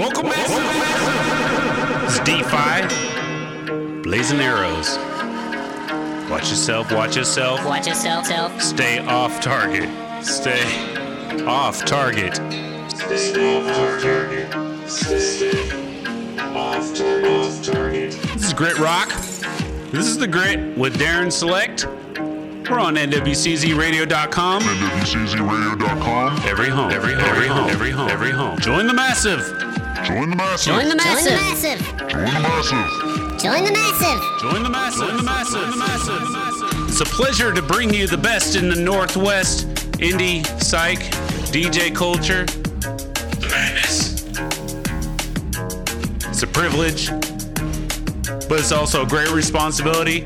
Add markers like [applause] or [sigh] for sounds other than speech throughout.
Welcome, Massive. Welcome, Massive. It's D5. Blazing Arrows. Watch yourself, watch yourself. Watch yourself, self. Stay off target. Stay off target. Stay off target. Stay off target. This is Grit Rock. This is The Grit with Darren Select. We're on NWCZRadio.com. WCZRadio.com. Every home, every home, every home, every home, every home. Join the massive. Join the massive. Join the massive. massive. Join the massive. Join the massive. Join the massive. Join the massive. Join the massive. It's a pleasure to bring you the best in the Northwest indie, psych, DJ culture. The madness. It's a privilege, but it's also a great responsibility.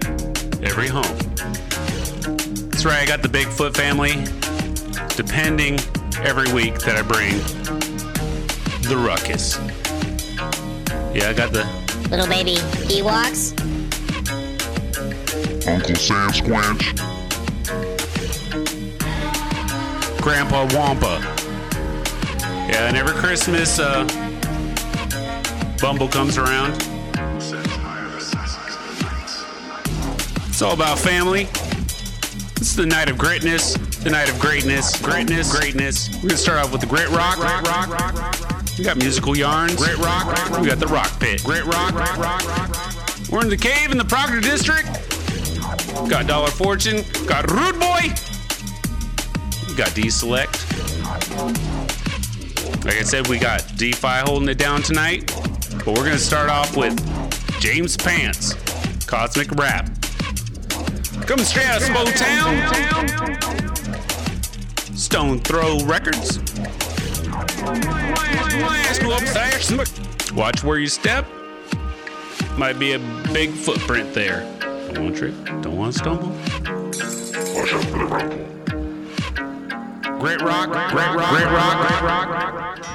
Every home. That's right, I got the Bigfoot family depending every week that I bring the ruckus. Yeah, I got the Little baby Ewoks. Uncle Sam Squanch. Grandpa Wampa. Yeah, and every Christmas, uh, Bumble comes around. It's all about family. This is the night of greatness, the night of greatness, greatness, greatness. We're gonna start off with the Grit Rock. Grit rock. We got musical yarns. Grit Rock. We got the Rock Pit. Grit Rock. We're in the cave in the Proctor District. Got Dollar Fortune. Got Rude Boy. Got D Select. Like I said, we got D-Fi holding it down tonight. But we're gonna start off with James Pants, Cosmic Rap. Coming straight out of Town. Stone Throw Records. Watch where you step. Might be a big footprint there. Don't want to trip. Don't want to stumble. Great rock, great rock, great rock, great rock.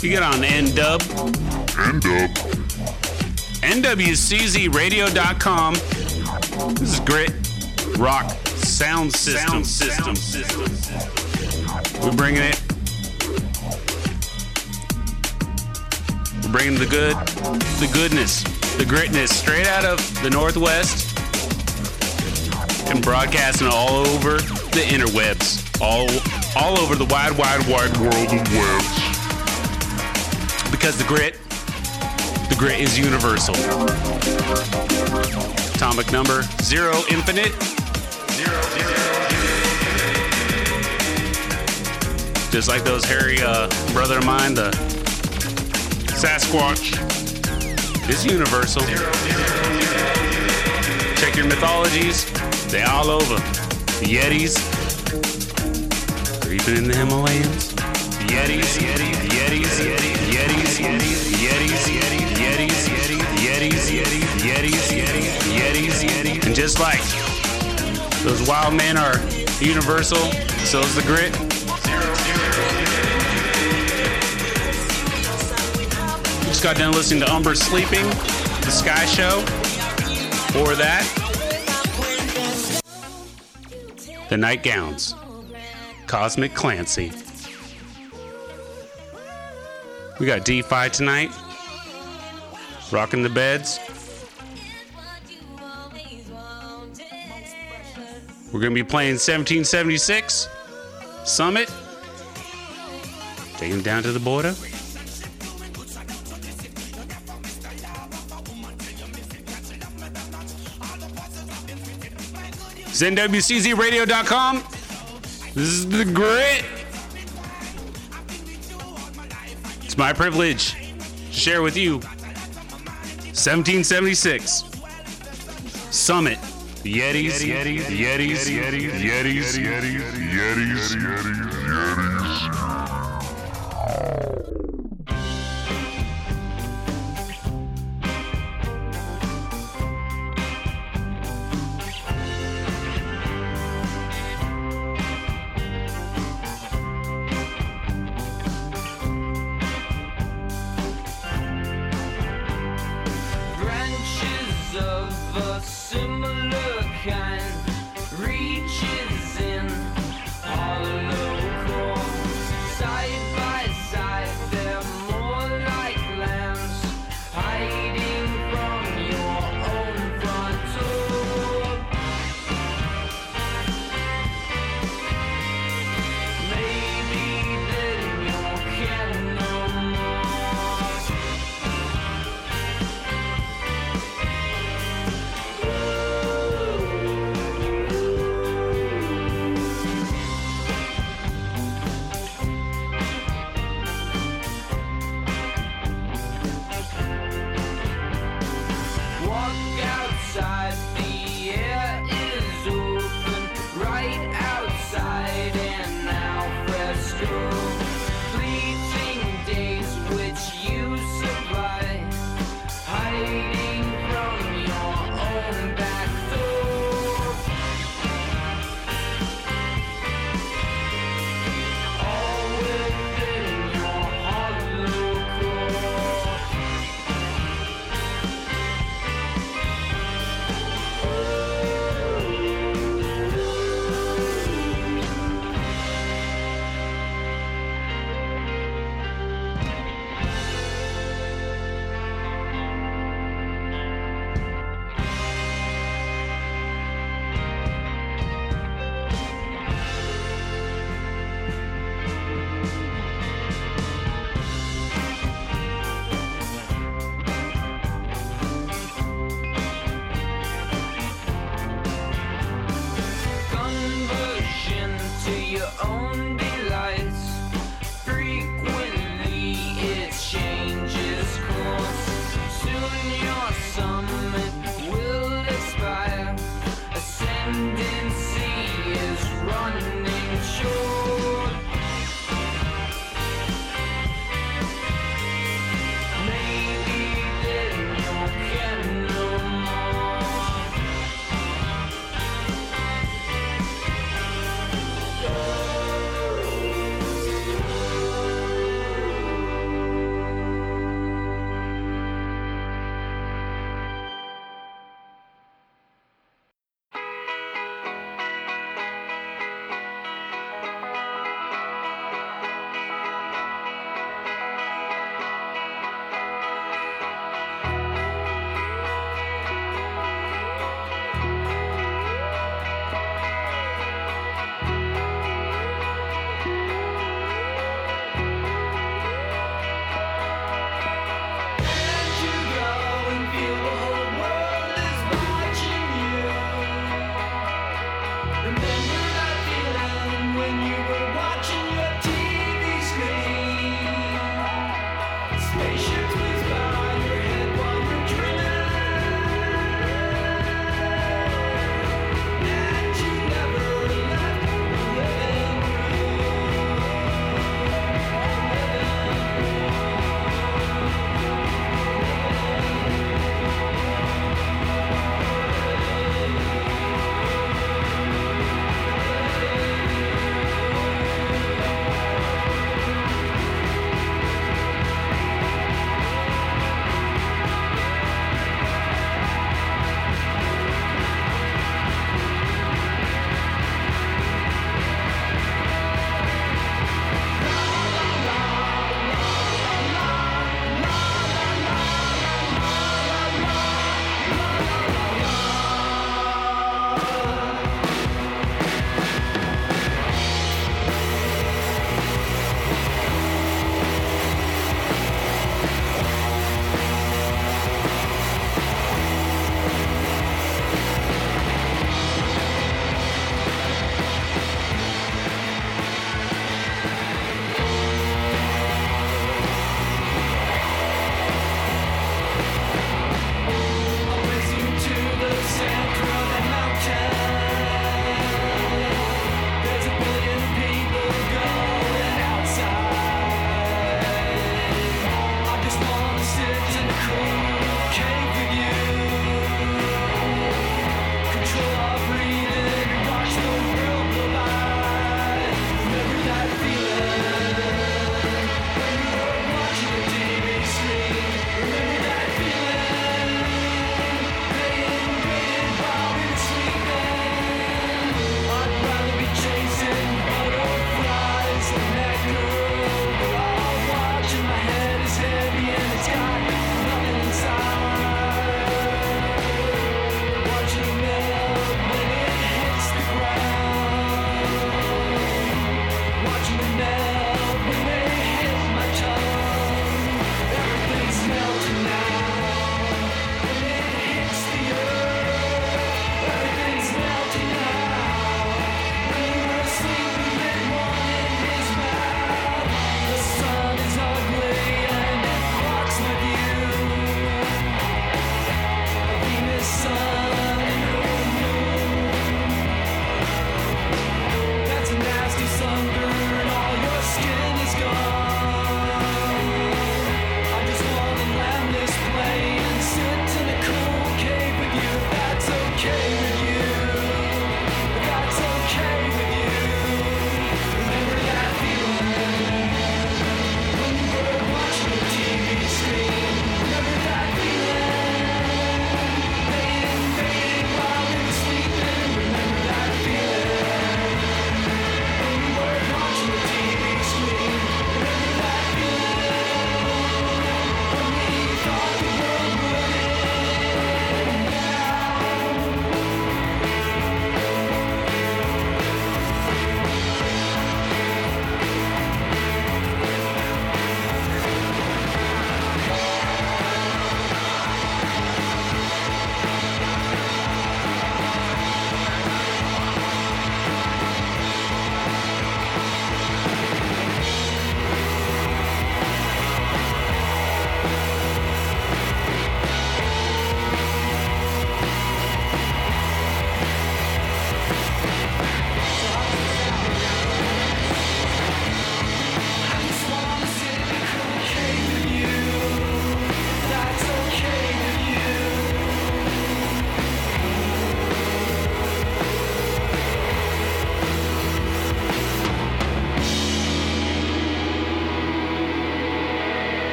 You get on N-Dub, And dub. NWCZRadio.com. This is Grit Rock Sound System. System. We're bringing it. We're bringing the good, the goodness, the gritness straight out of the Northwest and broadcasting all over the interwebs, all, all over the wide, wide, wide world of webs. Because the grit, the grit is universal. Atomic number zero infinite. Zero, zero. Just like those hairy uh, brother of mine, the Sasquatch is universal. Check your mythologies, they all over. The Yetis, creeping in the Himalayas. Yetis, Yetis, Yetis, Yetis, And just like those wild men are universal, so is the grit. Just got done listening to Umber Sleeping, The Sky Show. Or that, The Nightgowns, Cosmic Clancy. We got D5 tonight, rocking the beds. We're going to be playing 1776 Summit. Take him down to the border. ZenWCZRadio.com. This is the grit. It's my privilege to share with you 1776 Summit. Yetis, Yetis, Yetis, Yetis, Yetis, Yetis, Yetis, Yetis, Yetis.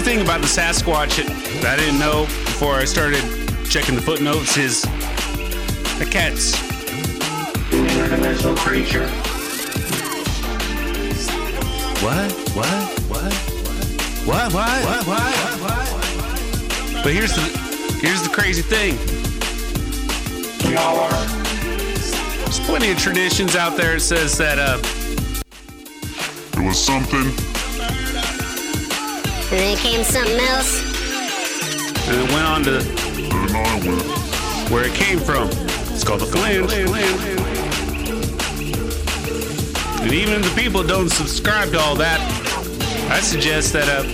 Thing about the Sasquatch that I didn't know before I started checking the footnotes is the cat's Interdimensional creature. What? What? What? What? What? What? What? What? What? But here's the here's the crazy thing. Y'all are There's plenty of traditions out there that says that uh It was something. And then came something else. and it went on to And on it went. where it came from. It's called the flange. And even if the people don't subscribe to all that, I suggest that uh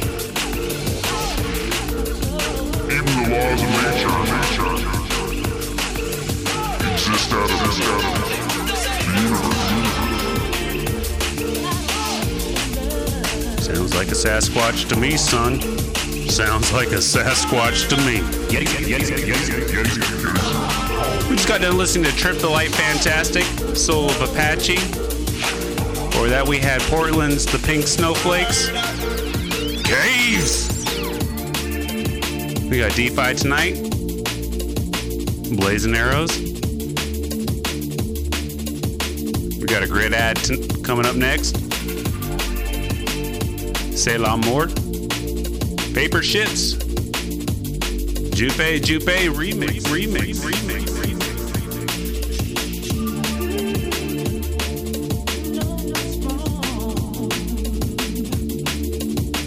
Even the laws of nature, nature exist out of this, sounds like a Sasquatch to me, son. Sounds like a Sasquatch to me. We just got done listening to Trip the Light Fantastic, Soul of Apache. Or that we had Portland's The Pink Snowflakes. Caves! We got DeFi tonight. Blazing Arrows. We got a grid ad t- coming up next. C'est la mort. Paper shits. Jupe Jupe remix, remix, remix.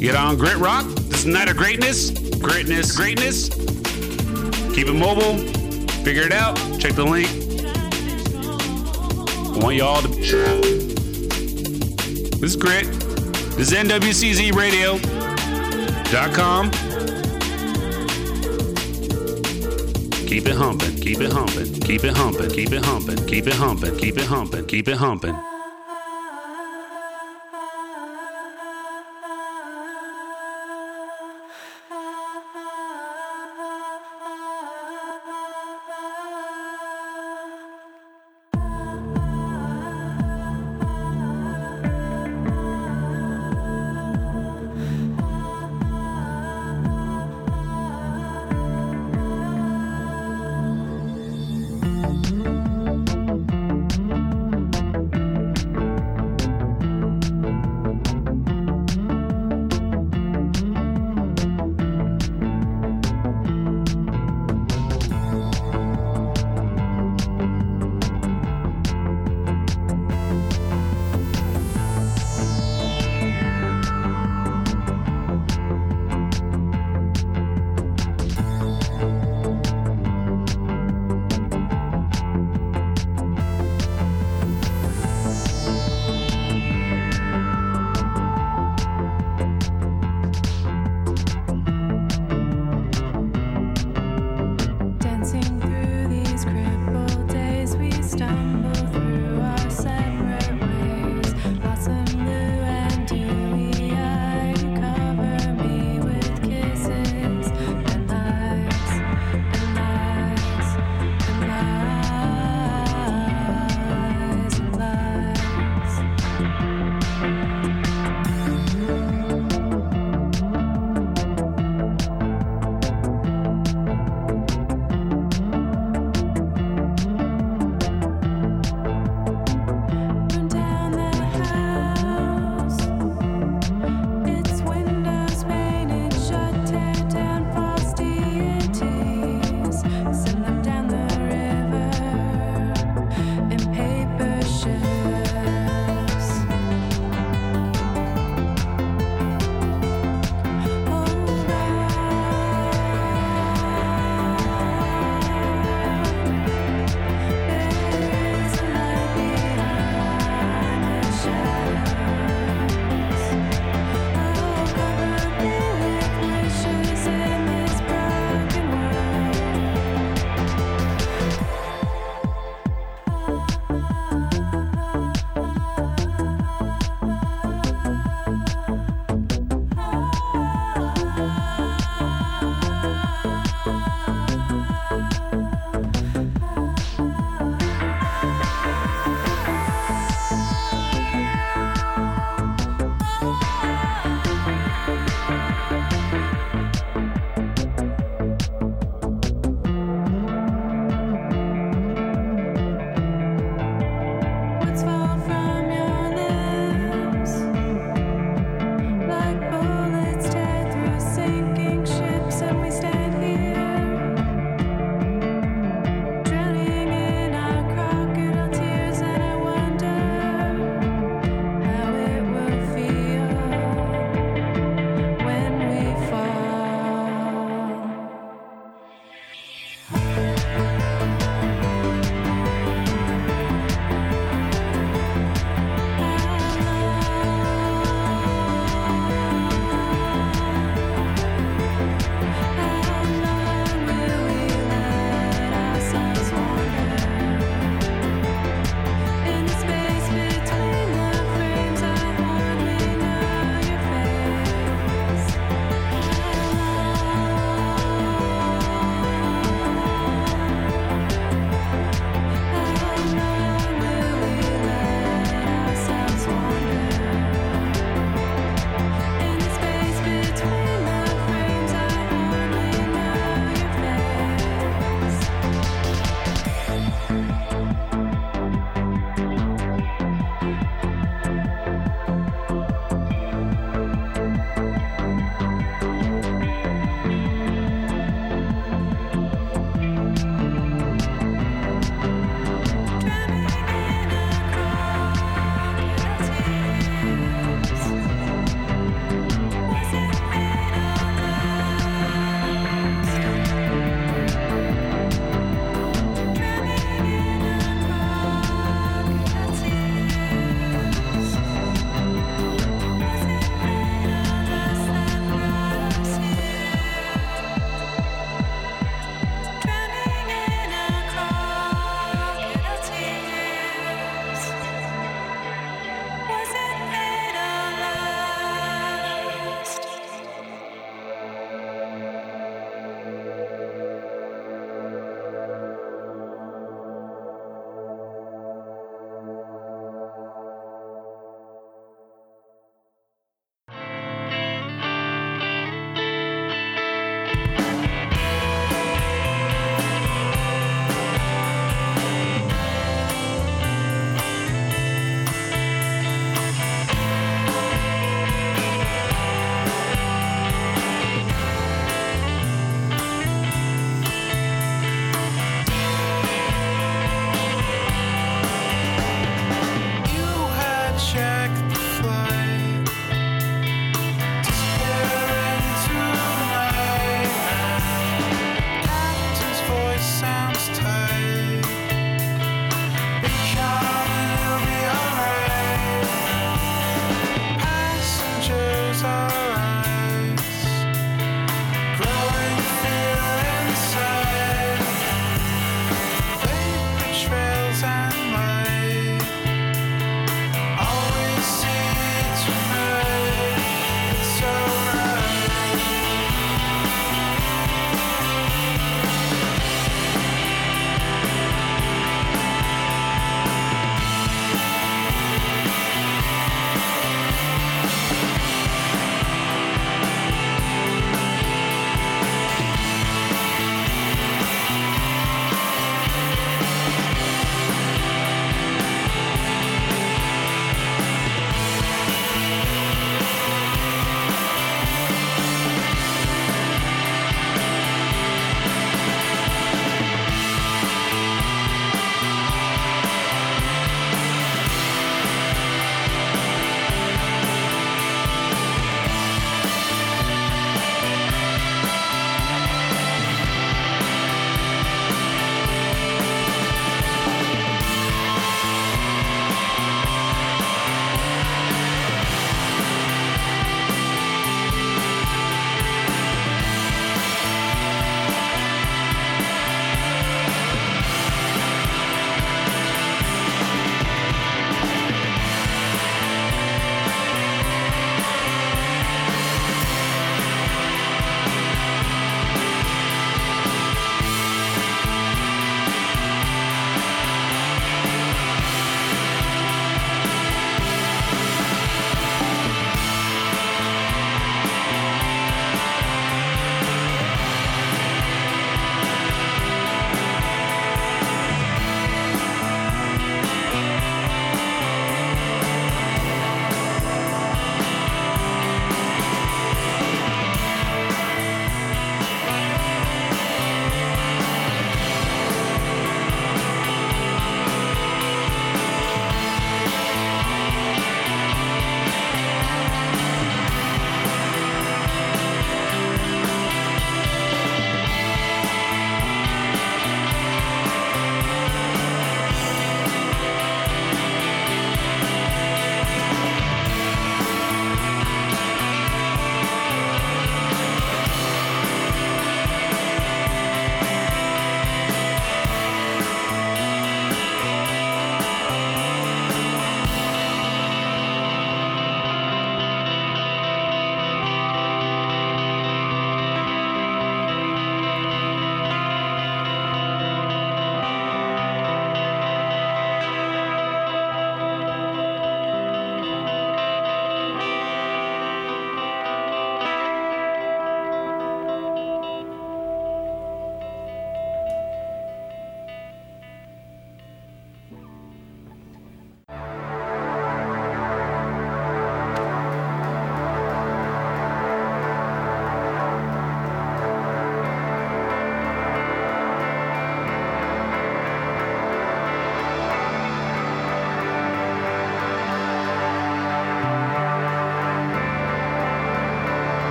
Get on Grit Rock. This is Night of Greatness. Greatness, greatness. Keep it mobile. Figure it out. Check the link. I want y'all to. This is Grit. This is NWCZRadio.com. Keep it humping, keep it humping, keep it humping, keep it humping, keep it humping, keep it humping, keep it humping.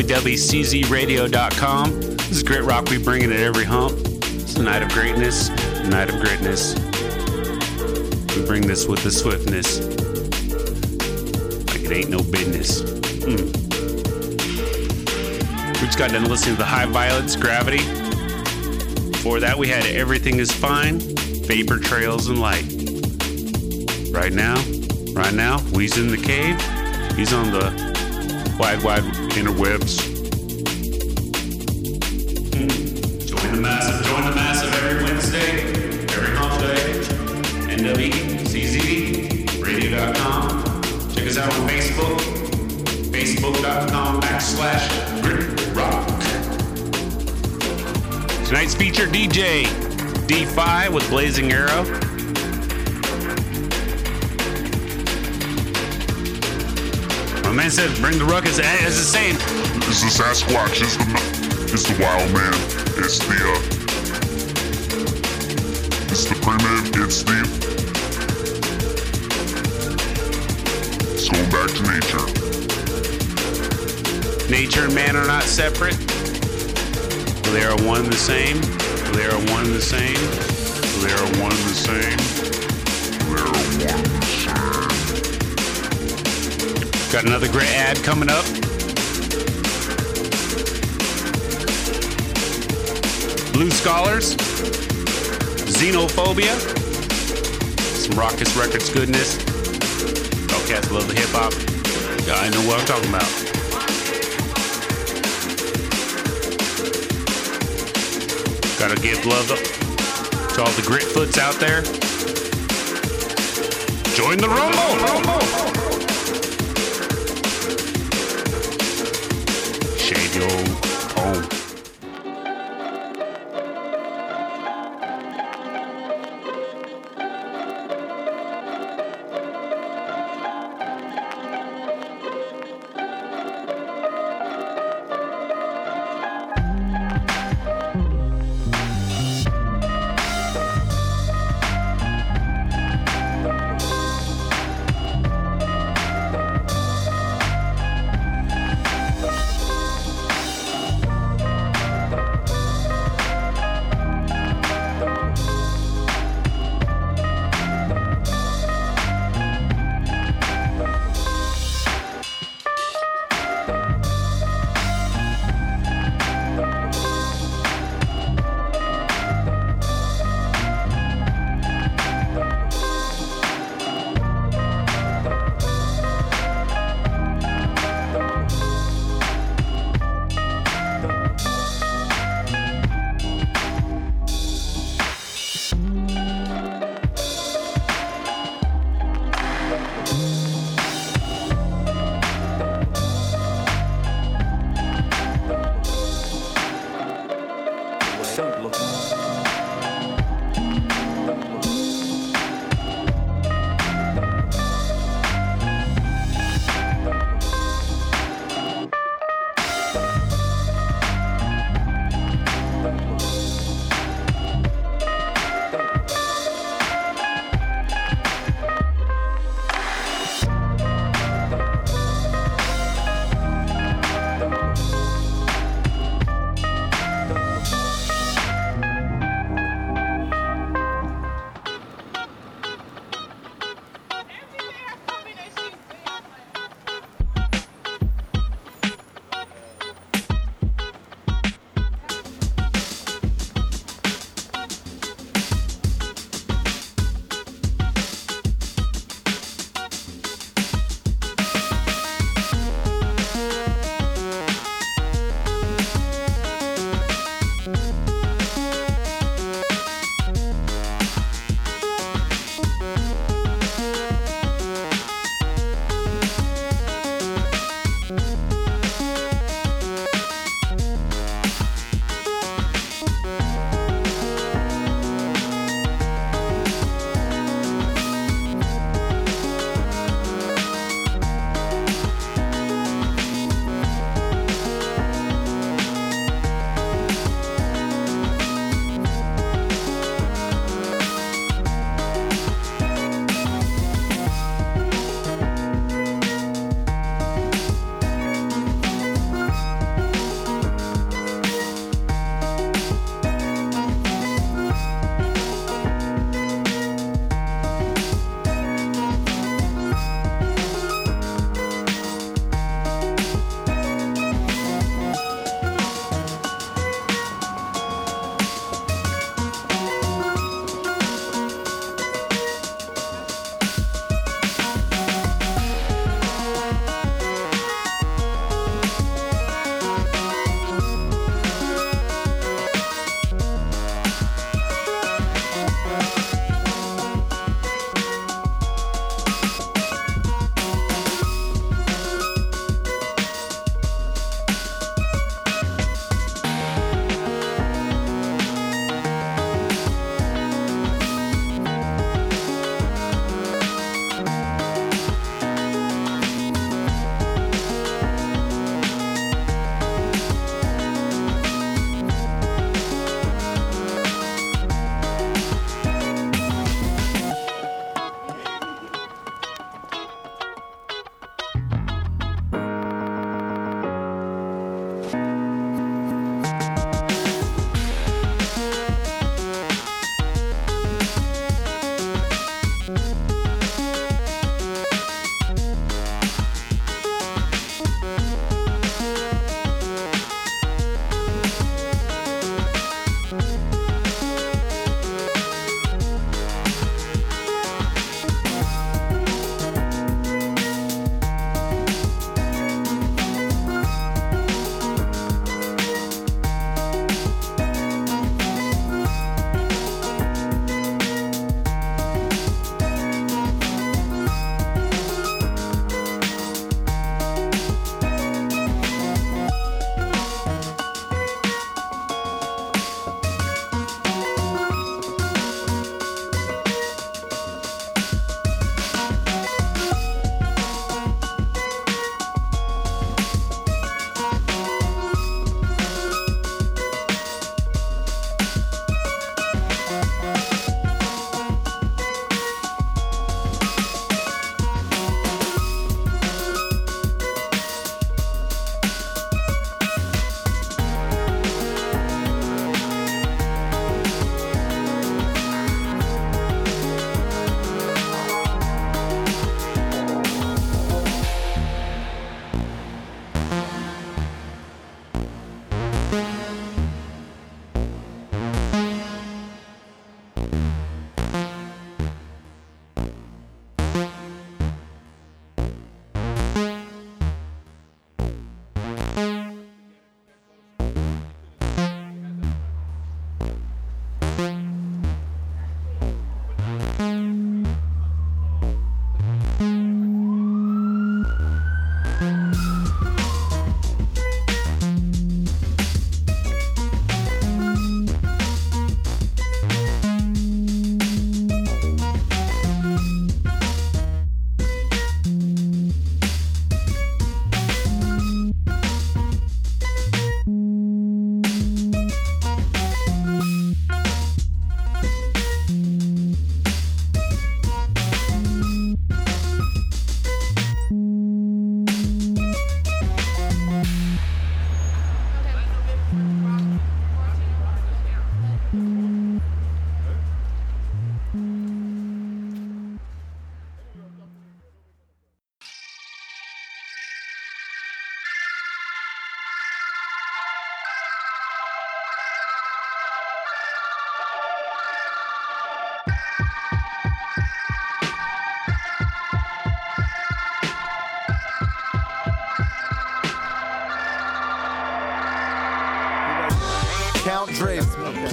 Is NWWWCZRadio.com. This is Grit Rock. We bring it at every hump. It's the night of greatness. The night of greatness. We bring this with the swiftness. Like it ain't no business. Mm. We just got done listening to the High Violets, Gravity. Before that, we had Everything is Fine, Vapor Trails and Light. Right now, right now, We's in the cave. He's on the wide, wide interwebs. Join the massive, join the massive every Wednesday, every hump day. NWCZ, Check us out on Facebook, facebook.com backslash grit rock. Tonight's feature DJ D5 with Blazing Arrow. Said, bring the ruckus. As the saying, It's the Sasquatch. It's the it's the wild man. It's the uh, it's the primitive. It's the it's going back to nature. nature and man are not separate. They are one and the same. They are one and the same. They are one and the same. They are one Got another great ad coming up. Blue Scholars, Xenophobia, some Rawkus Records goodness. Cats love the hip hop. I know what I'm talking about. Gotta give love to all the grit foots out there. Join the rumble! rumble. Your home.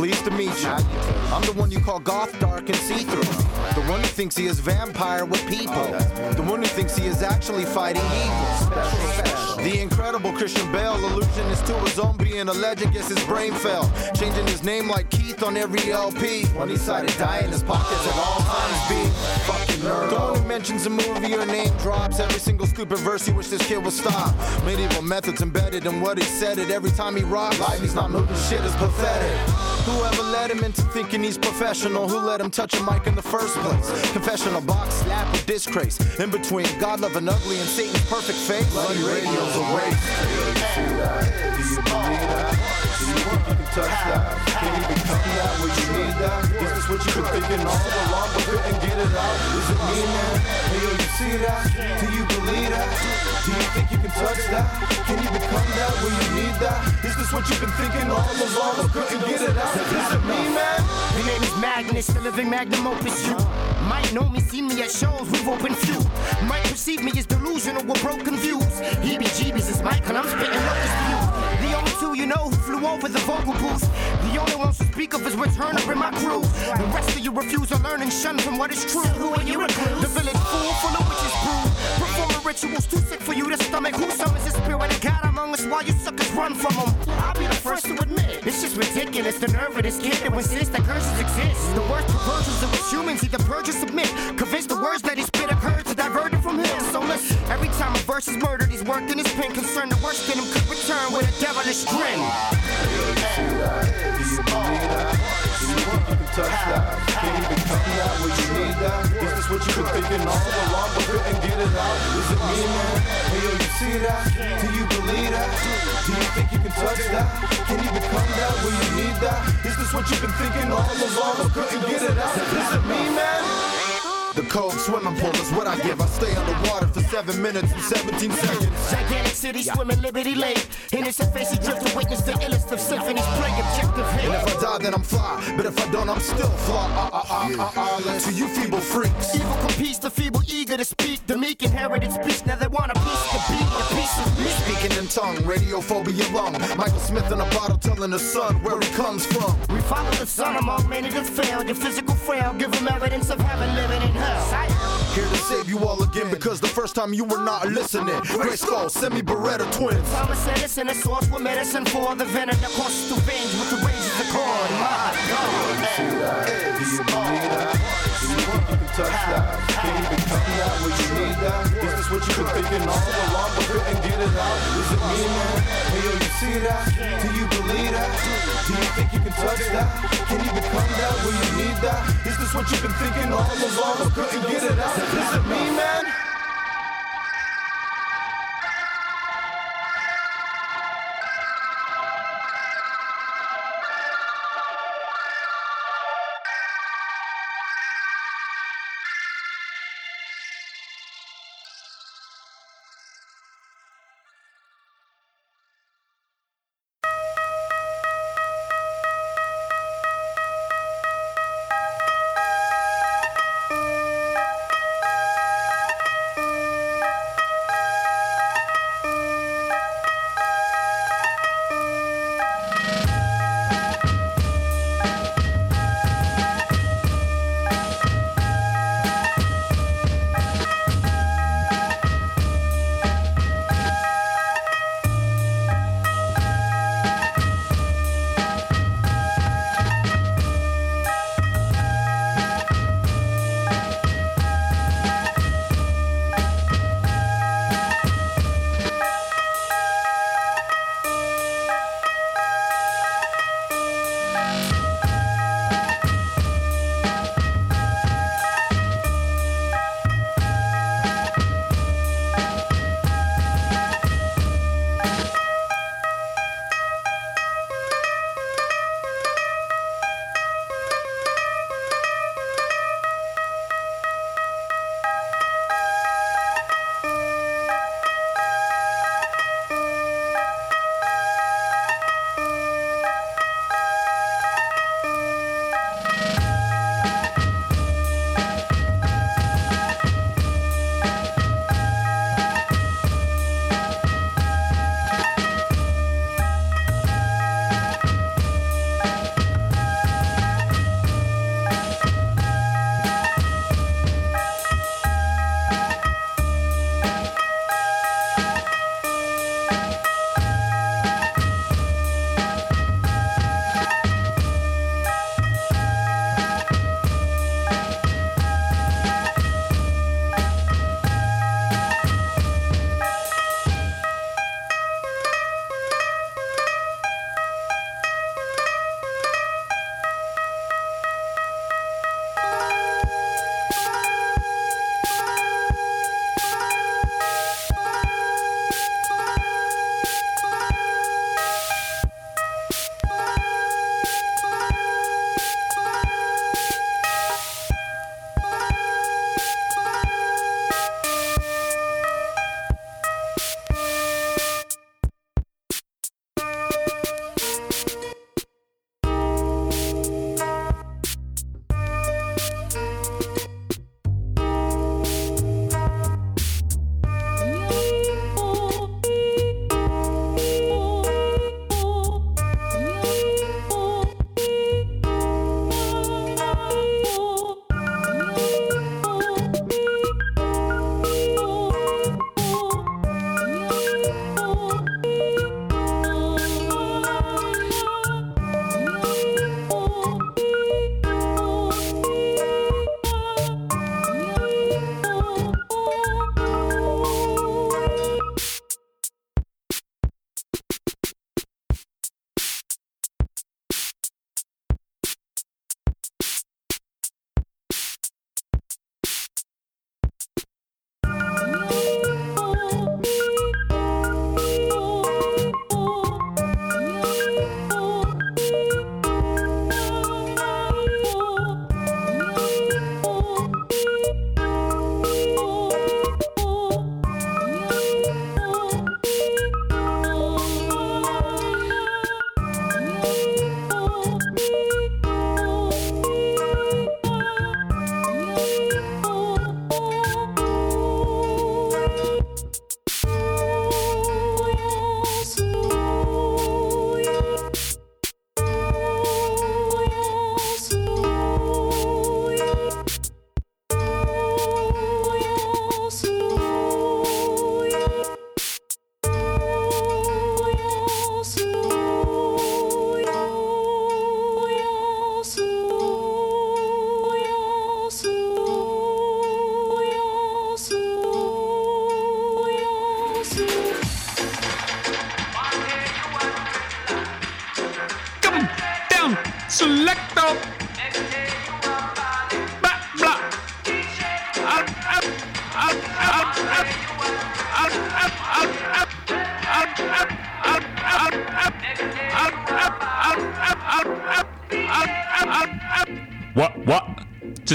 Pleased to meet you. I'm the one you call goth, dark, and see through. The one who thinks he is vampire with people. The one who thinks he is actually fighting evil. The incredible Christian Bale illusionist to his own being a legend, guess his brain fell. Changing his name like Keith on every LP. When he cited die in his pockets at all times be fucking who mentions a movie or name drops every single stupid verse he wish this kid would stop. Medieval methods embedded in what he said it every time he rocked. Life he's not moving shit is pathetic. Whoever led him into thinking he's professional? Who let him touch a mic in the first place? Confessional box slap with disgrace. In between God loving ugly and Satan's perfect face. Bloody radio's a waste. Do you believe that? Touch that? Can't even come that where you need that? Is this what you've been thinking all along but couldn't get it out? Is it me, man? Hey, yo, you see that? Do you believe that? Do you think you can touch that? Can you become that where you need that? Is this what you've been thinking all along but couldn't get it out? Is it me, man? The name is Magnus, the living magnum opus. You might know me, see me at shows, we've opened few. Might perceive me as delusional with broken views. Heebie-jeebies is Michael, I'm spitting locust you know who flew over the vocal booth. The only ones who speak of his return up in my crew. The rest of you refuse to learn and shun from what is true. Who are you recluse? The village fool full of witches rituals too sick for you to stomach. Who summons the spirit of God among us while you suckers run from him? I'll be the first to admit it's just ridiculous. The nerve of this kid to insist that curses exist. The worst perversions of us humans either purge or submit. Convince the words that he spit occurred to divert it from him. So listen, every time a verse is murdered, he's worked in his pen. Concerned the worst in him could return with a devilish grin. Do you touch that? Can't even come that where you need that? Is this what you've been thinking all along but couldn't get it out? Is it me, man? Hey, yo, you see that? Do you believe that? Do you think you can touch that? Can you become that where you need that? Is this what you've been thinking all along but couldn't get it out? Is it me, man? The cold swimming pool is what I give. I stay underwater for 7 minutes and 17 seconds. Gigantic city swimming Liberty Lake. Innocent face, he drift to witness the illest of symphonies play objective And if. I die, then I'm fly. But if I don't, I'm still fly. Uh, uh, uh, uh, uh, to you feeble freaks. Evil competes, the feeble eager to speak. The meek inherited speech, now they want a piece to beat. A piece of me. Speaking in tongue, radiophobia lung. Michael Smith in a bottle telling his son where he comes from. We follow the sun among many that failed. Your physical frail, give them evidence of heaven living in hell. Here to save you all again because the first time you were not listening. Grayskul, send me Beretta twins. Thomas Edison, a source with medicine for the venom that courses through veins with the ranges of the corn. My God. Do you believe that? Do you think you can touch that? Can't even come that where you need that? What you've been thinking all along but couldn't get it out? Is it me, man? Hey, yo, you see that? Do you believe that? Do you think you can touch that? Can you become that where you need that? Is this what you've been thinking all along but couldn't get it out? Is it me, man?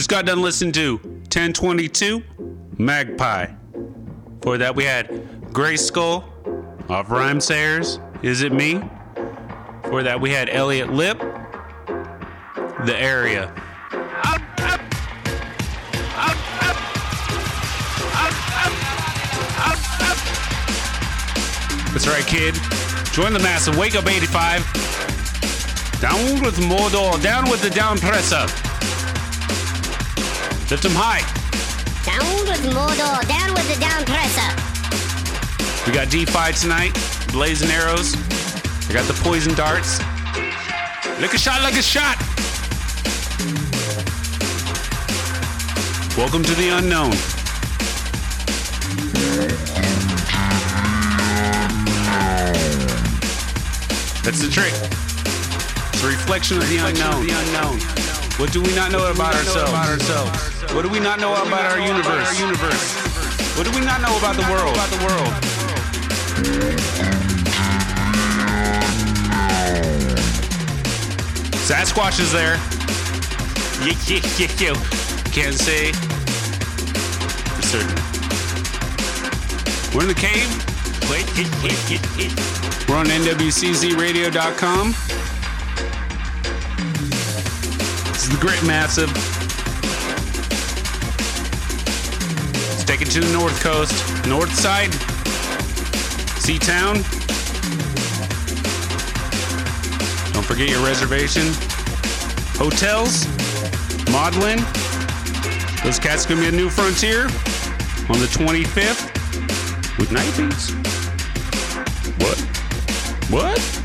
Just got done listening to 1022 Magpie. For that, we had Grayskul off Rhymesayers. Is it me? For that, we had Elliot Lip, The Area. That's right, kid. Join the massive Wake Up 85. Down with Mordor. Down with the down presser. Lift him high. Down with Mordor, down with the down presser. We got D5 tonight. Blazing arrows. I got the poison darts. Lick a shot like a shot. Welcome to the unknown. That's the trick. It's a reflection of the unknown. The unknown. What do we not know about ourselves? What do we not know about our universe? Our universe. What do we not know about the world? About the world. Sasquatch is there. [laughs] Can't say for certain. We're in the cave. We're on NWCZRadio.com. This is the Grit Massive. Take it to the north coast, north side, Sea Town. Don't forget your reservation. Hotels, Maudlin. Those cats gonna be a new frontier on the 25th with night beats. What? What?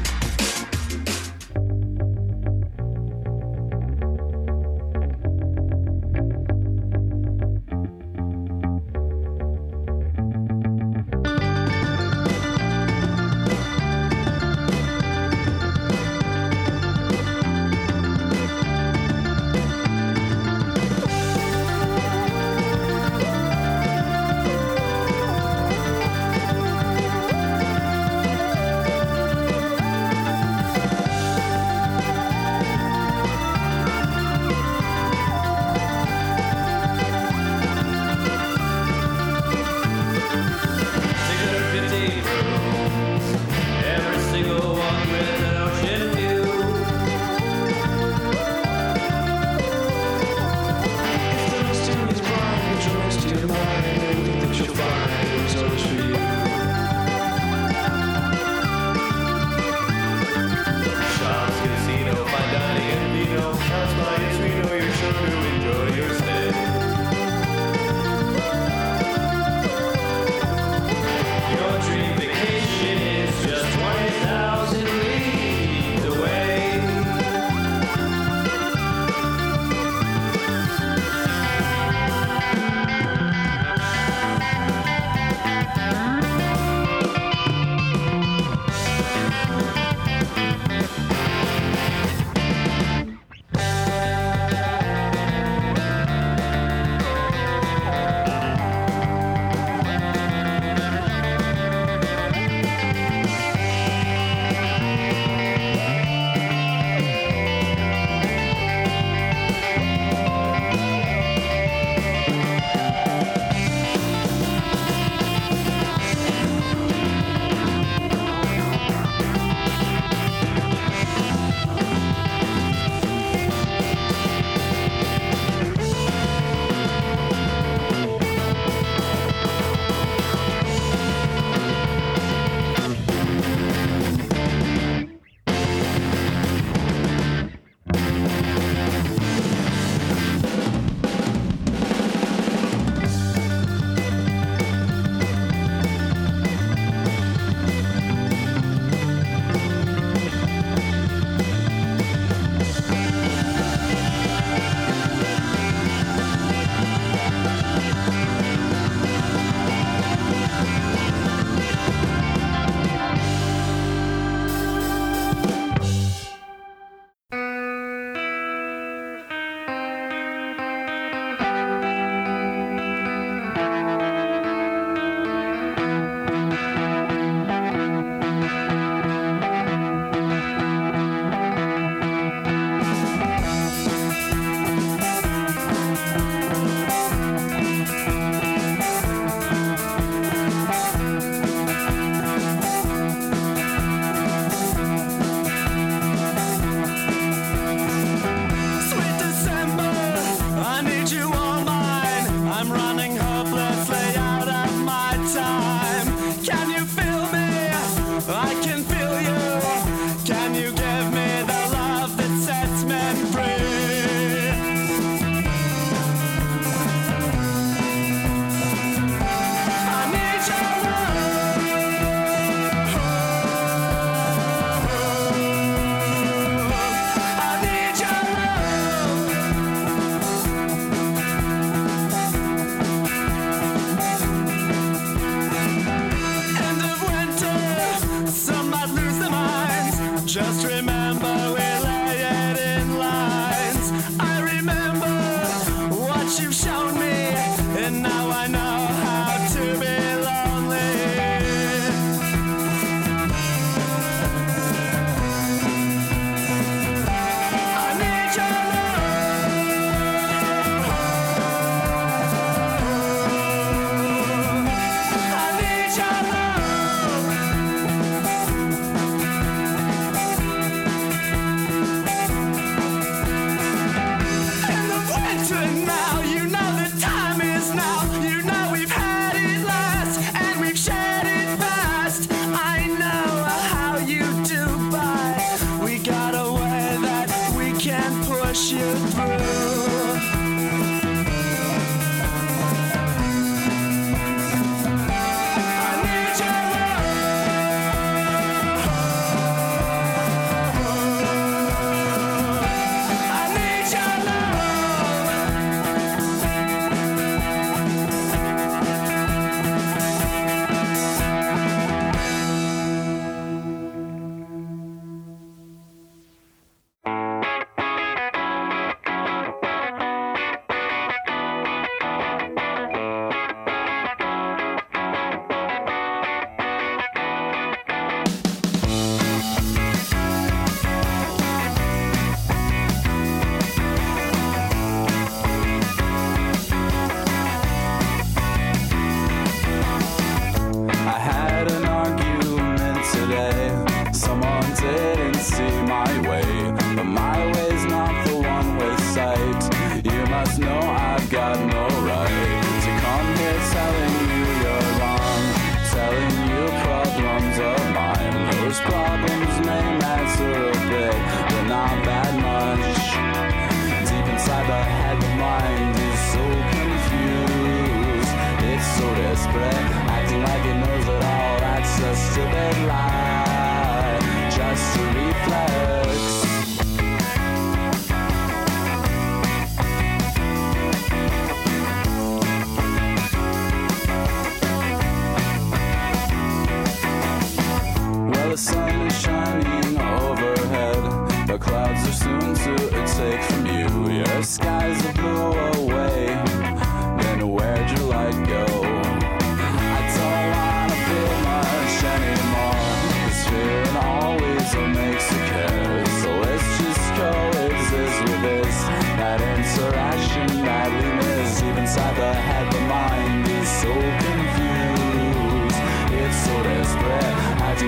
my way.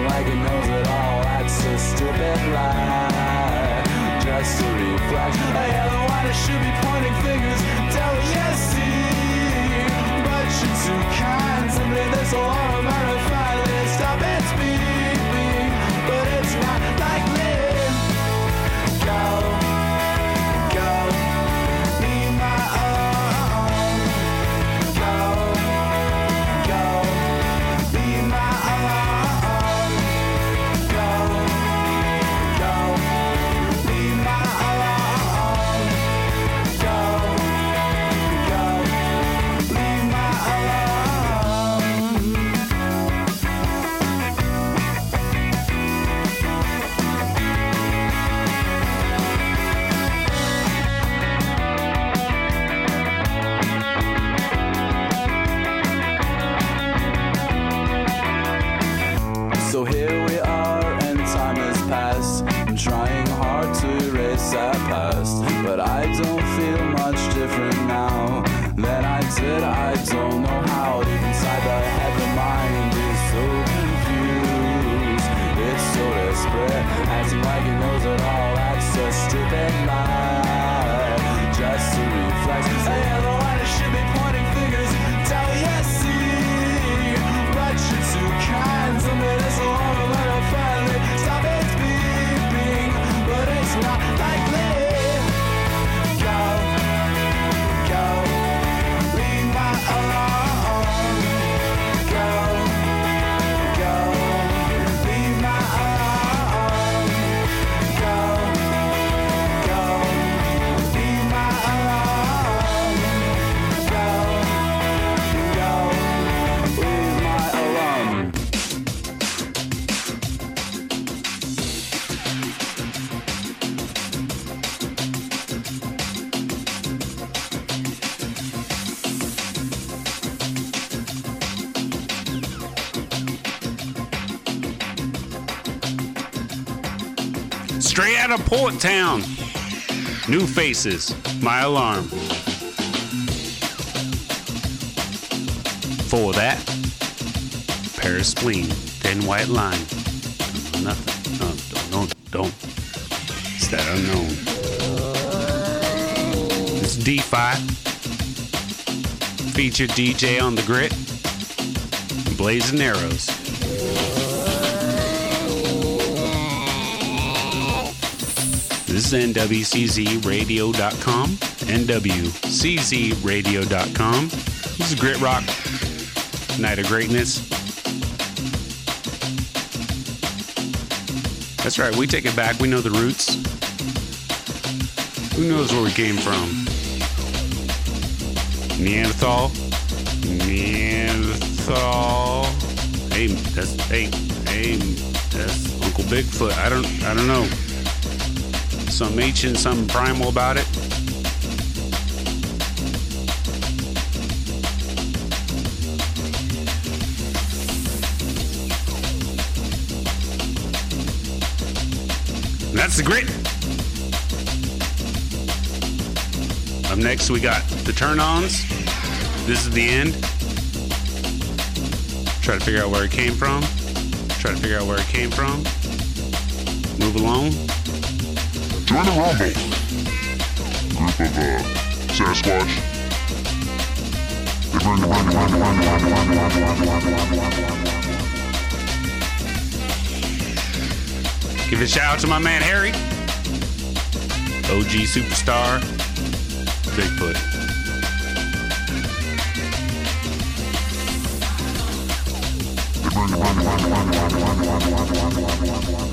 like it knows it all. That's a stupid lie. Just a reflex. A yellow eyes should be pointing fingers. Delicacy. But you're too kind. Someday this will all amount Straight out of Port Town. New Faces, My Alarm. For that, Paris Spleen, Thin White Line. Nothing. No, don't, don't, don't. It's that unknown. It's DeFi. Featured DJ on the grit. Blazing Arrows. This is NWCZRadio.com. NWCZRadio.com. This is Grit Rock, Night of Greatness. That's right, we take it back. We know the roots. Who knows where we came from? Neanderthal? Neanderthal. Hey, that's hey, hey, that's Uncle Bigfoot. I don't I don't know. Some ancient, something primal about it. That's the grit. Up next, we got the turn ons. This is the end. Try to figure out where it came from. Try to figure out where it came from. Move along. Join the Rumble. Group of uh, Sasquatch. They bring the bring the bring the bring the bring the bring the Give a shout out to my man Harry. OG superstar. Bigfoot. They bring the bring the bring the bring the bring the bring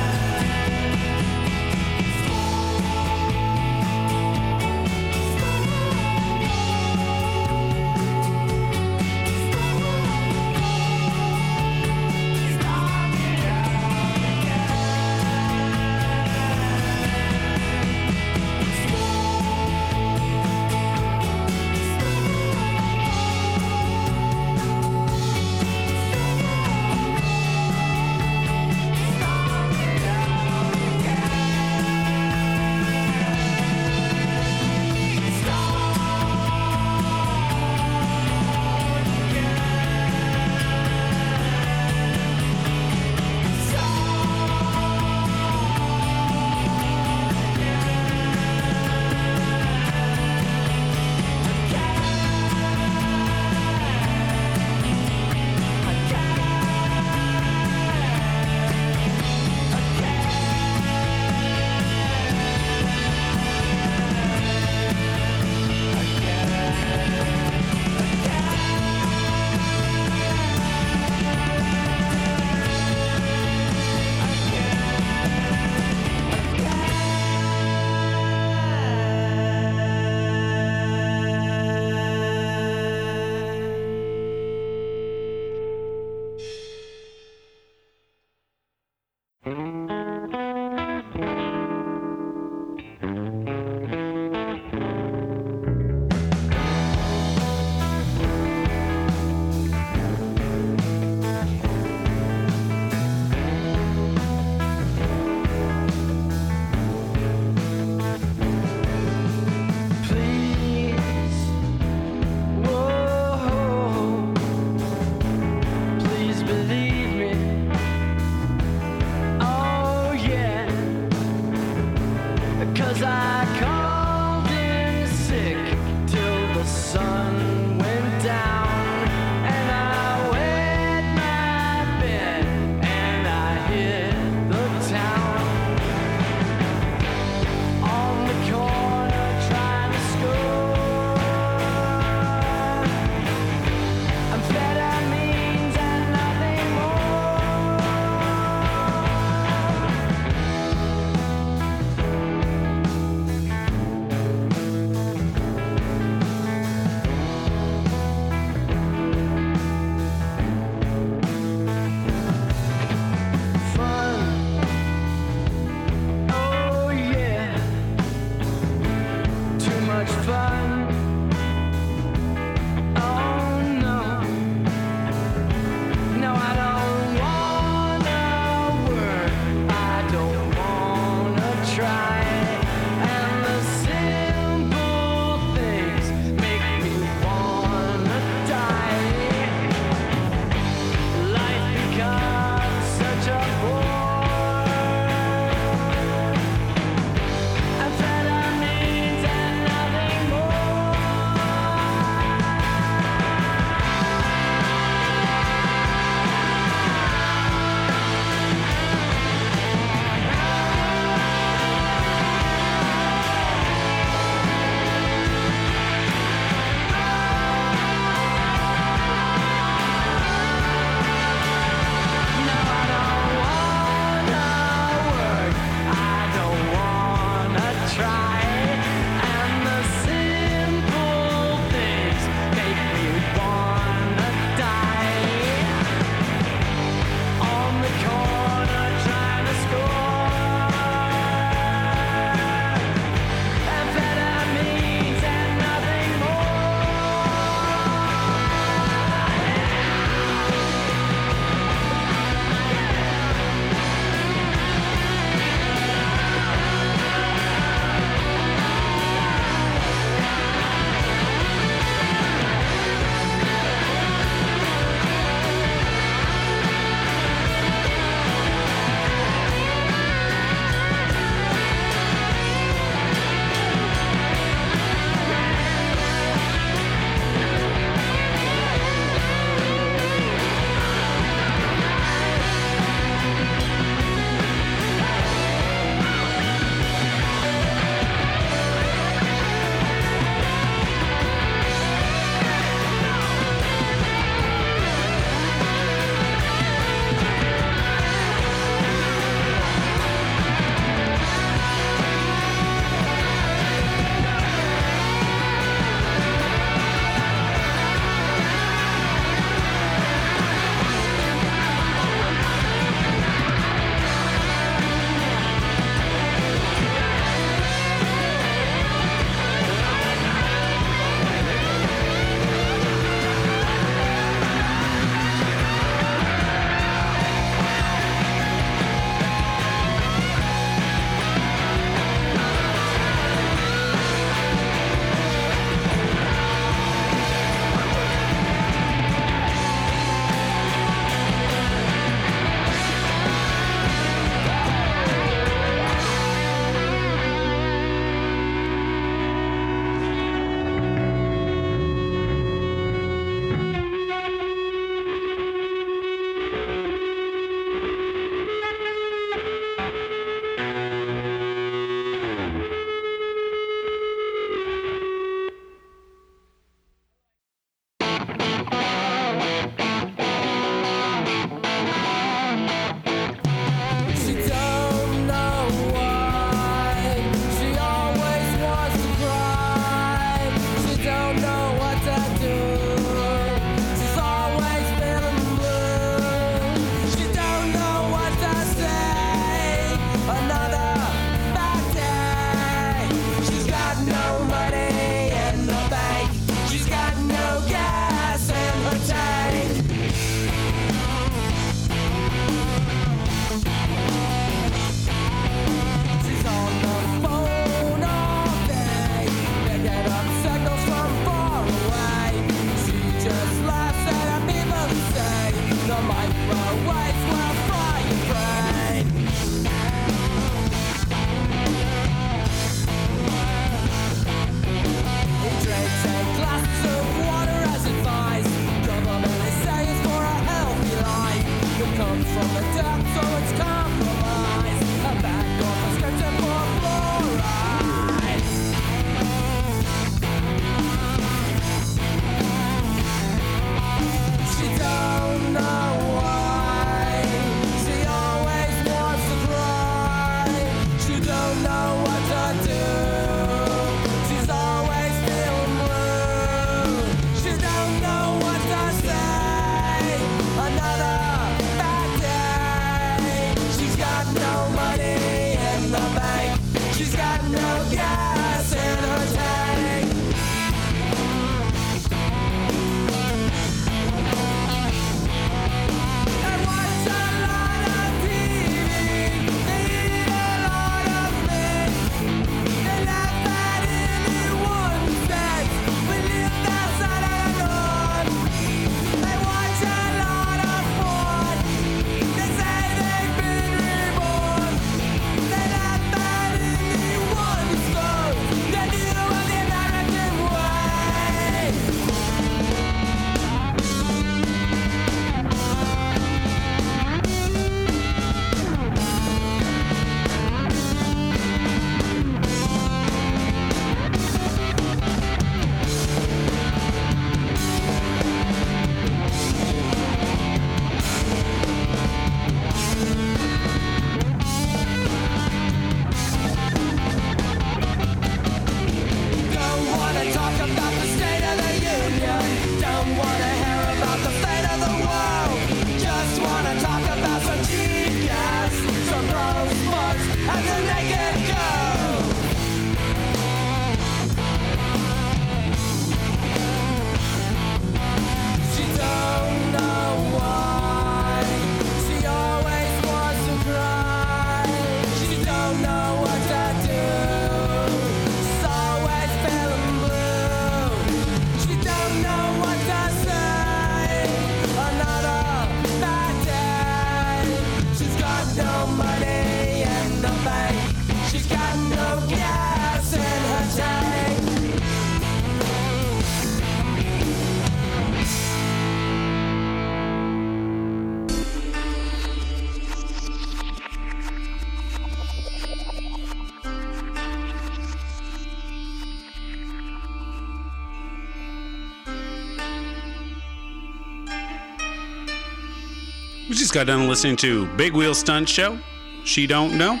got done listening to Big Wheel Stunt Show. She don't know.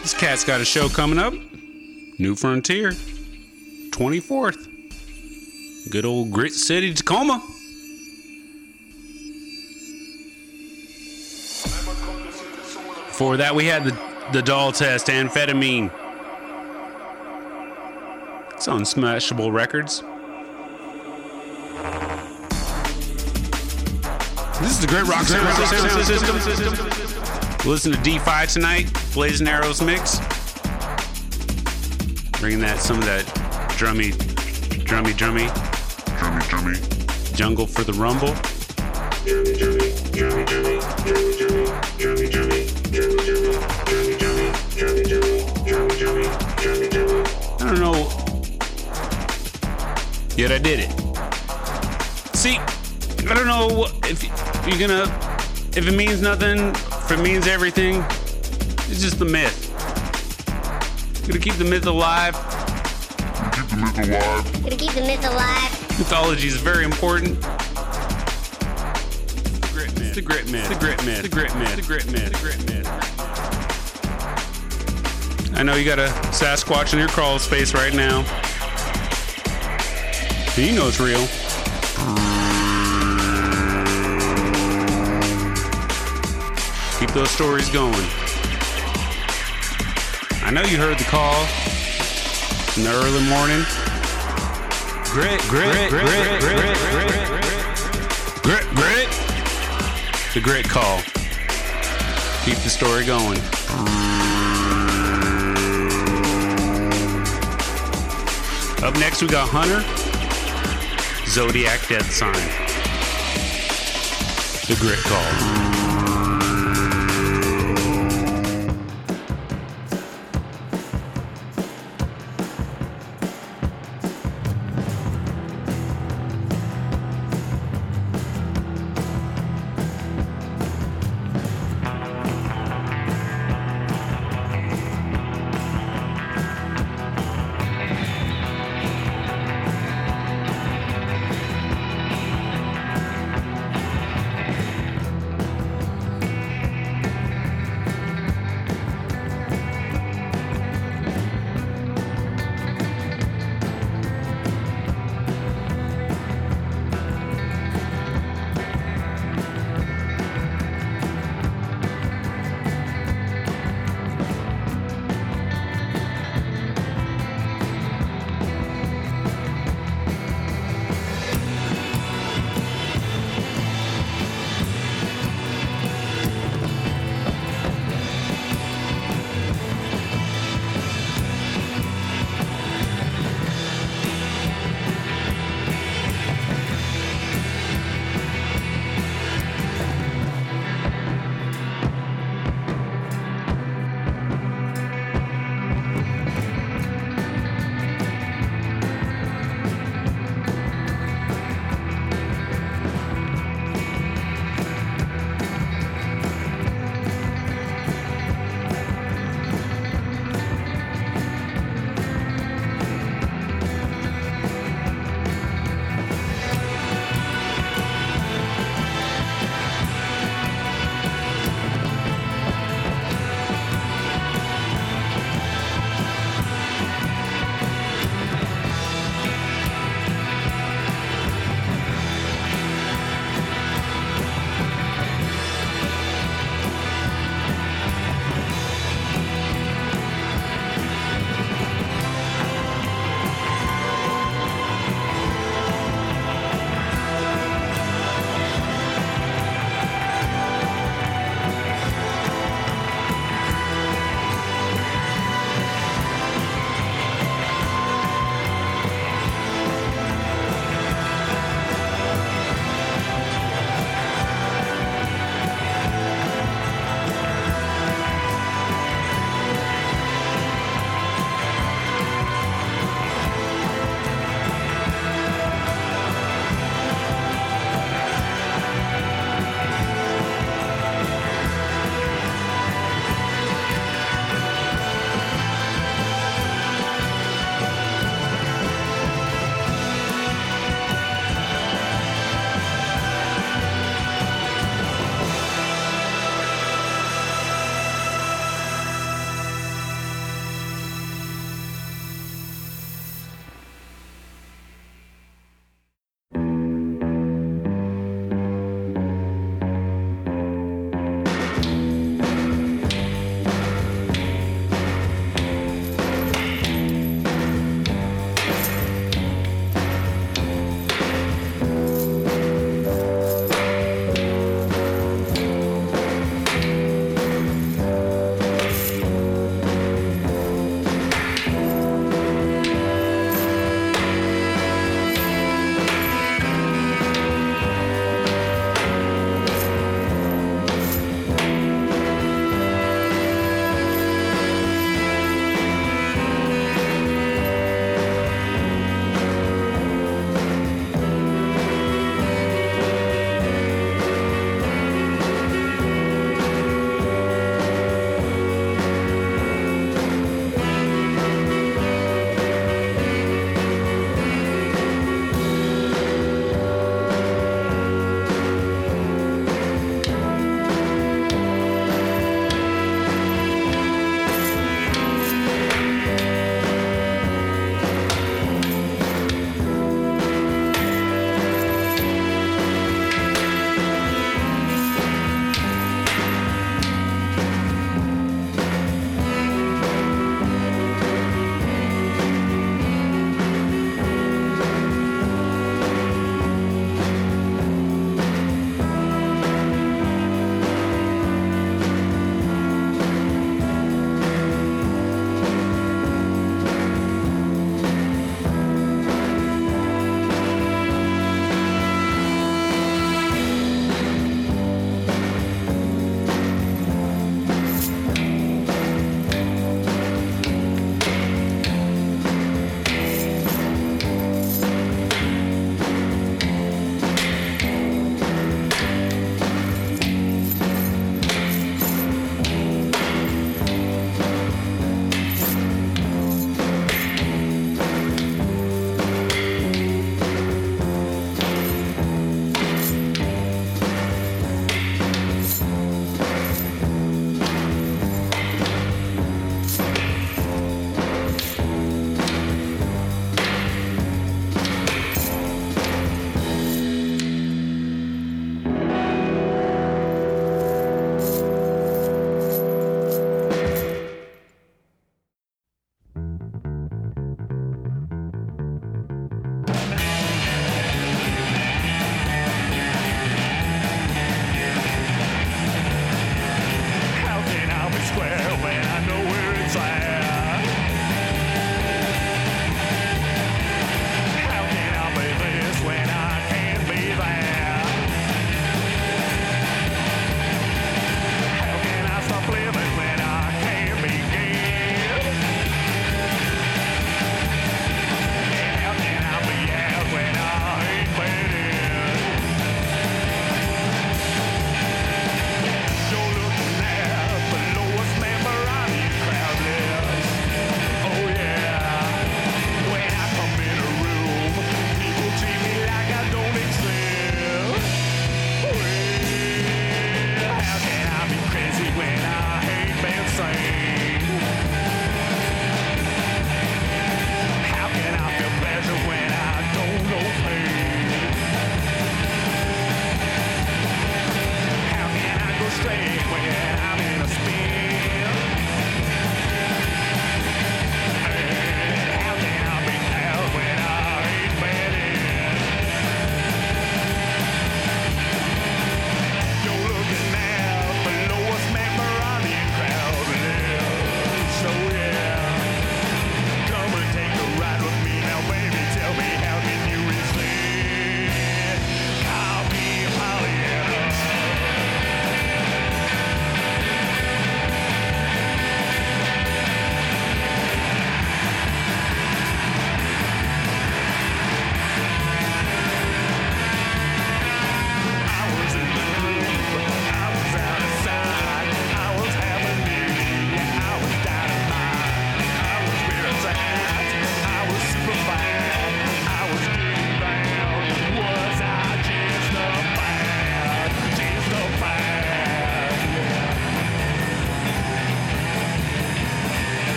This cat's got a show coming up. New Frontier. 24th. Good old Grit City, Tacoma. Before that, we had the, the doll test, amphetamine. It's on Smashable Records. This is the Great Rock Sound System. Listen to D5 tonight, Blazing Arrows mix. Bringing that some of that drummy, drummy, drummy drummy, drummy, jungle for the rumble. I don't know. Yet I did it. See, I don't know if you're gonna, if it means nothing, if it means everything. It's just the myth. Gonna keep the myth alive. Keep the myth alive. Gonna keep the myth alive. Mythology is very important. The grit myth. The grit myth. The grit myth. The grit myth. The grit myth. The grit myth. I know you got a Sasquatch in your crawl space right now. You know it's real. Keep those stories going. I know you heard the call in the early morning. Grit, grit, grit, grit, grit, grit, grit, grit. The grit call. Keep the story going. Up next, we got Hunter, Zodiac Death Sign. The grit call.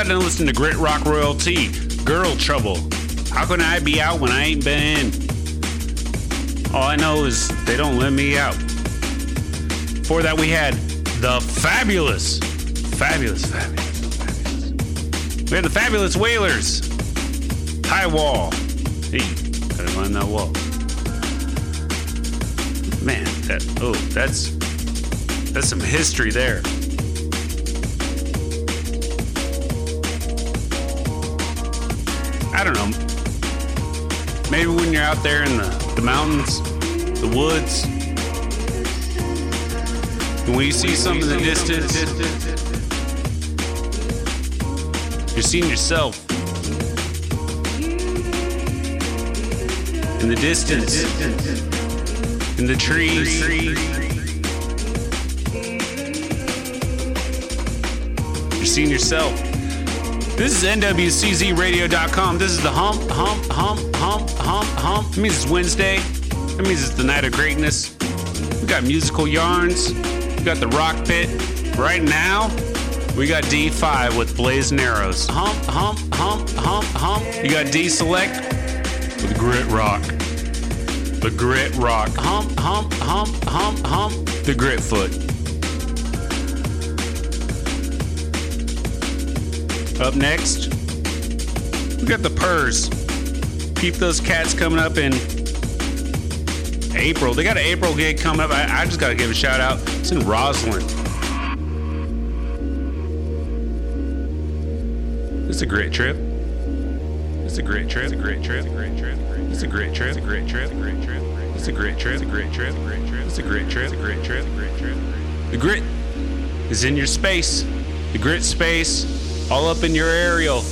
Got done listening to Grit Rock Royalty, Girl Trouble. How can I be out when I ain't been in? All I know is they don't let me out. Before that, we had the fabulous, fabulous, fabulous, fabulous. We had the fabulous Wailers, High Wall. Hey, gotta find that wall. Man, that oh, that's that's some history there. Maybe when you're out there in the, the mountains, the woods, when you see something in the distance, you're seeing yourself in the distance, in the trees. You're seeing yourself. This is NWCZRadio.com. This is the hump, hump, hump, hump, hump, hump. That means it's Wednesday. That means it's the night of greatness. We got musical yarns. We got the rock pit. Right now, we got D5 with Blazing Arrows. Hump, hump, hump, hump, hump. You got D Select with Grit Rock. The Grit Rock. Hump, hump, hump, hump, hump. The Grit Foot. Up next, we got the Purrs. Keep those cats coming up in April. They got an April gig coming up. I, I just got to give a shout out. It's in Roslyn. It's a great trip. It's a great trip. It's a great trip. It's a great trip. It's a great trip. It's a great trip. It's a great trip. It's a great trip. It's a great trip. It's a great trip. It's a great trip. Great trip. The grit is in your space. The grit space, all up in your aerial.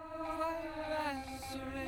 I answer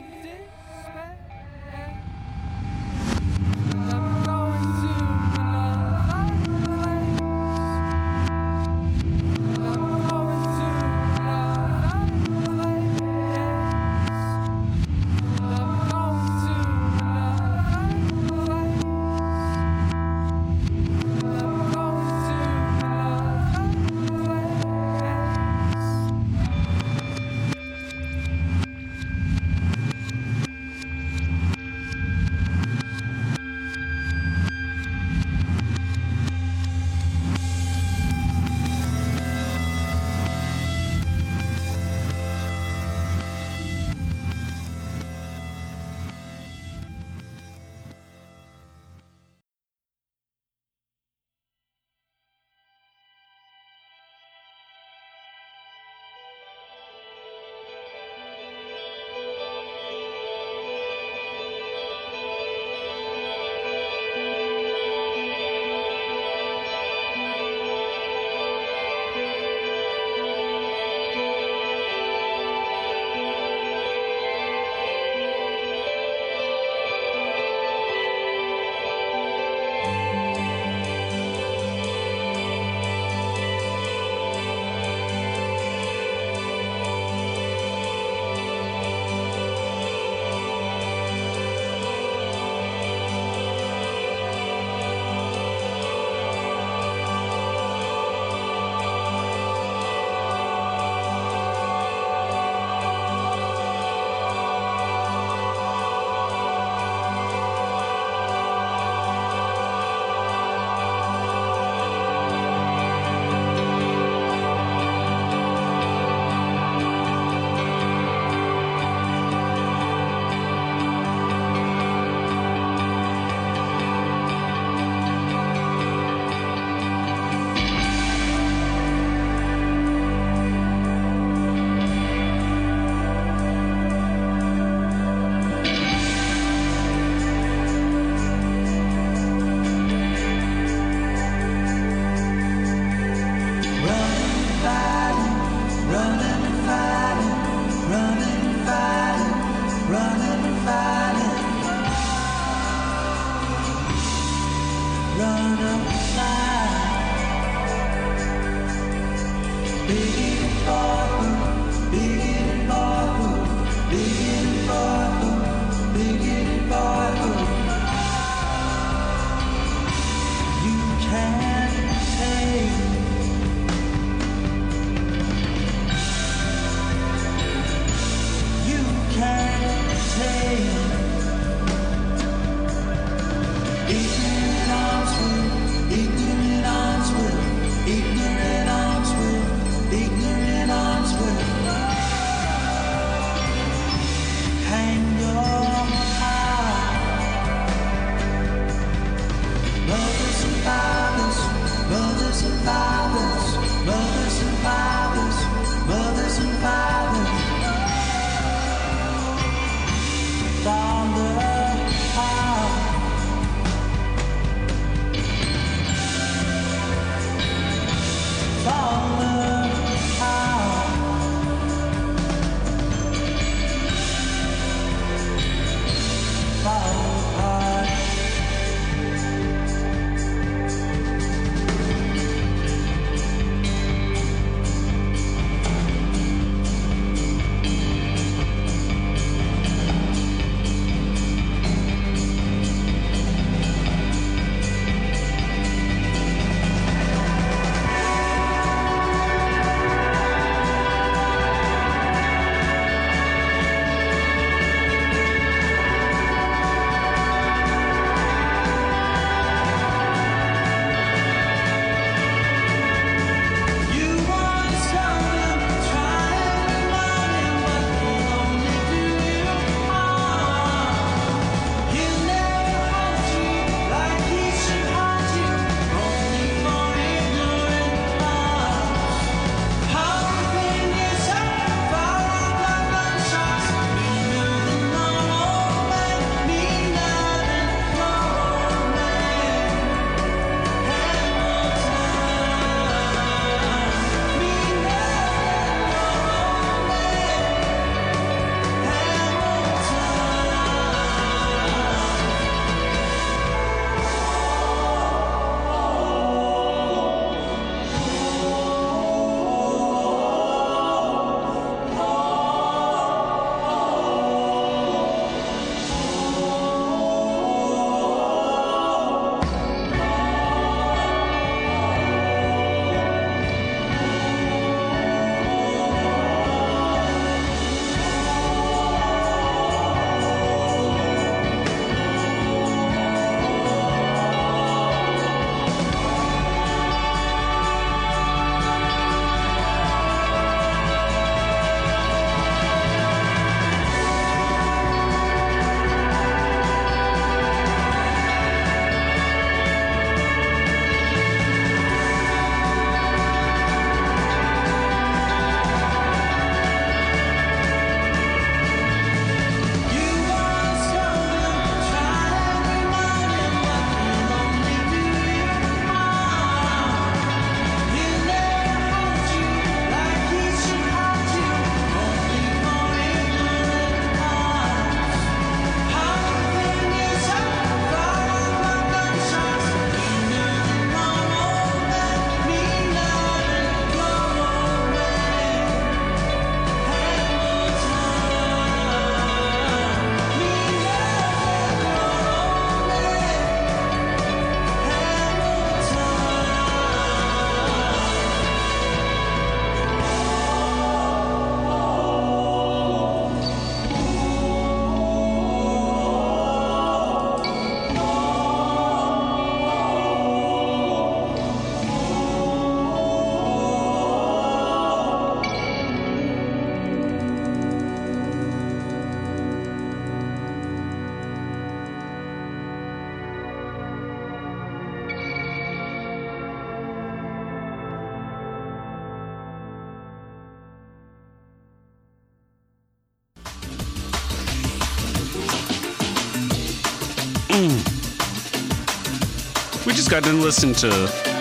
got to listen to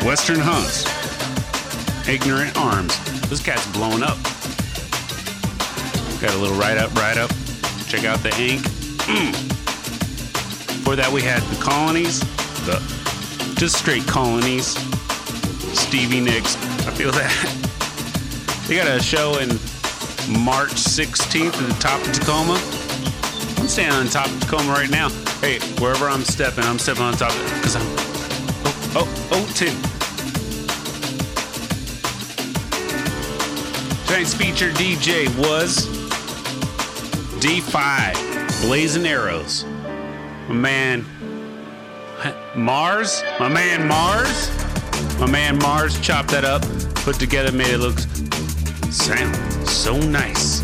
Western Hunts, Ignorant Arms. This cat's blowing up. Got a little right up, right up. Check out the ink. Mm. Before that, we had the colonies, the just straight colonies. Stevie Nicks. I feel that. [laughs] They got a show in March 16th at the top of Tacoma. I'm standing on top of Tacoma right now. Hey, wherever I'm stepping, I'm stepping on top of it because I'm. Tin. Tonight's featured DJ was D5, Blazing Arrows. My man Mars, my man Mars, my man Mars chopped that up, put together, made it look sound so nice.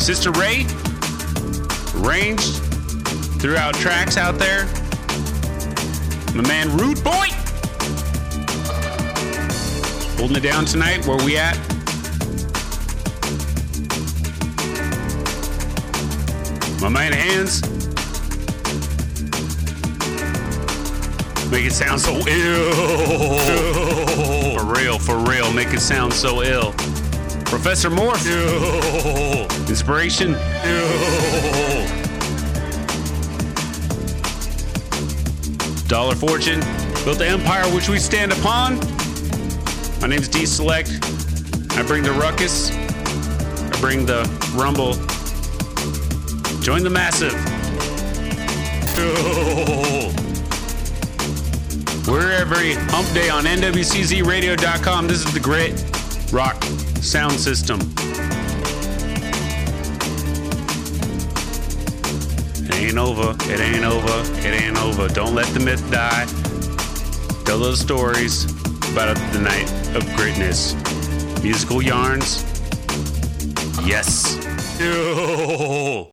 Sister Ray, arranged throughout tracks out there. My man Rude Boy, holding it down tonight. Where we at? My man Hands. Make it sound so ill. For real, for real. Make it sound so ill. Professor Morph. Inspiration. Dollar Fortune. Built the empire which we stand upon. My name's D Select. I bring the ruckus. I bring the rumble. Join the massive. [laughs] We're every hump day on NWCZRadio.com. This is the Grit Rock Sound System. Ain't over. It ain't over. It ain't over. Don't let the myth die. Tell those stories about the night of greatness. Musical yarns. Yes.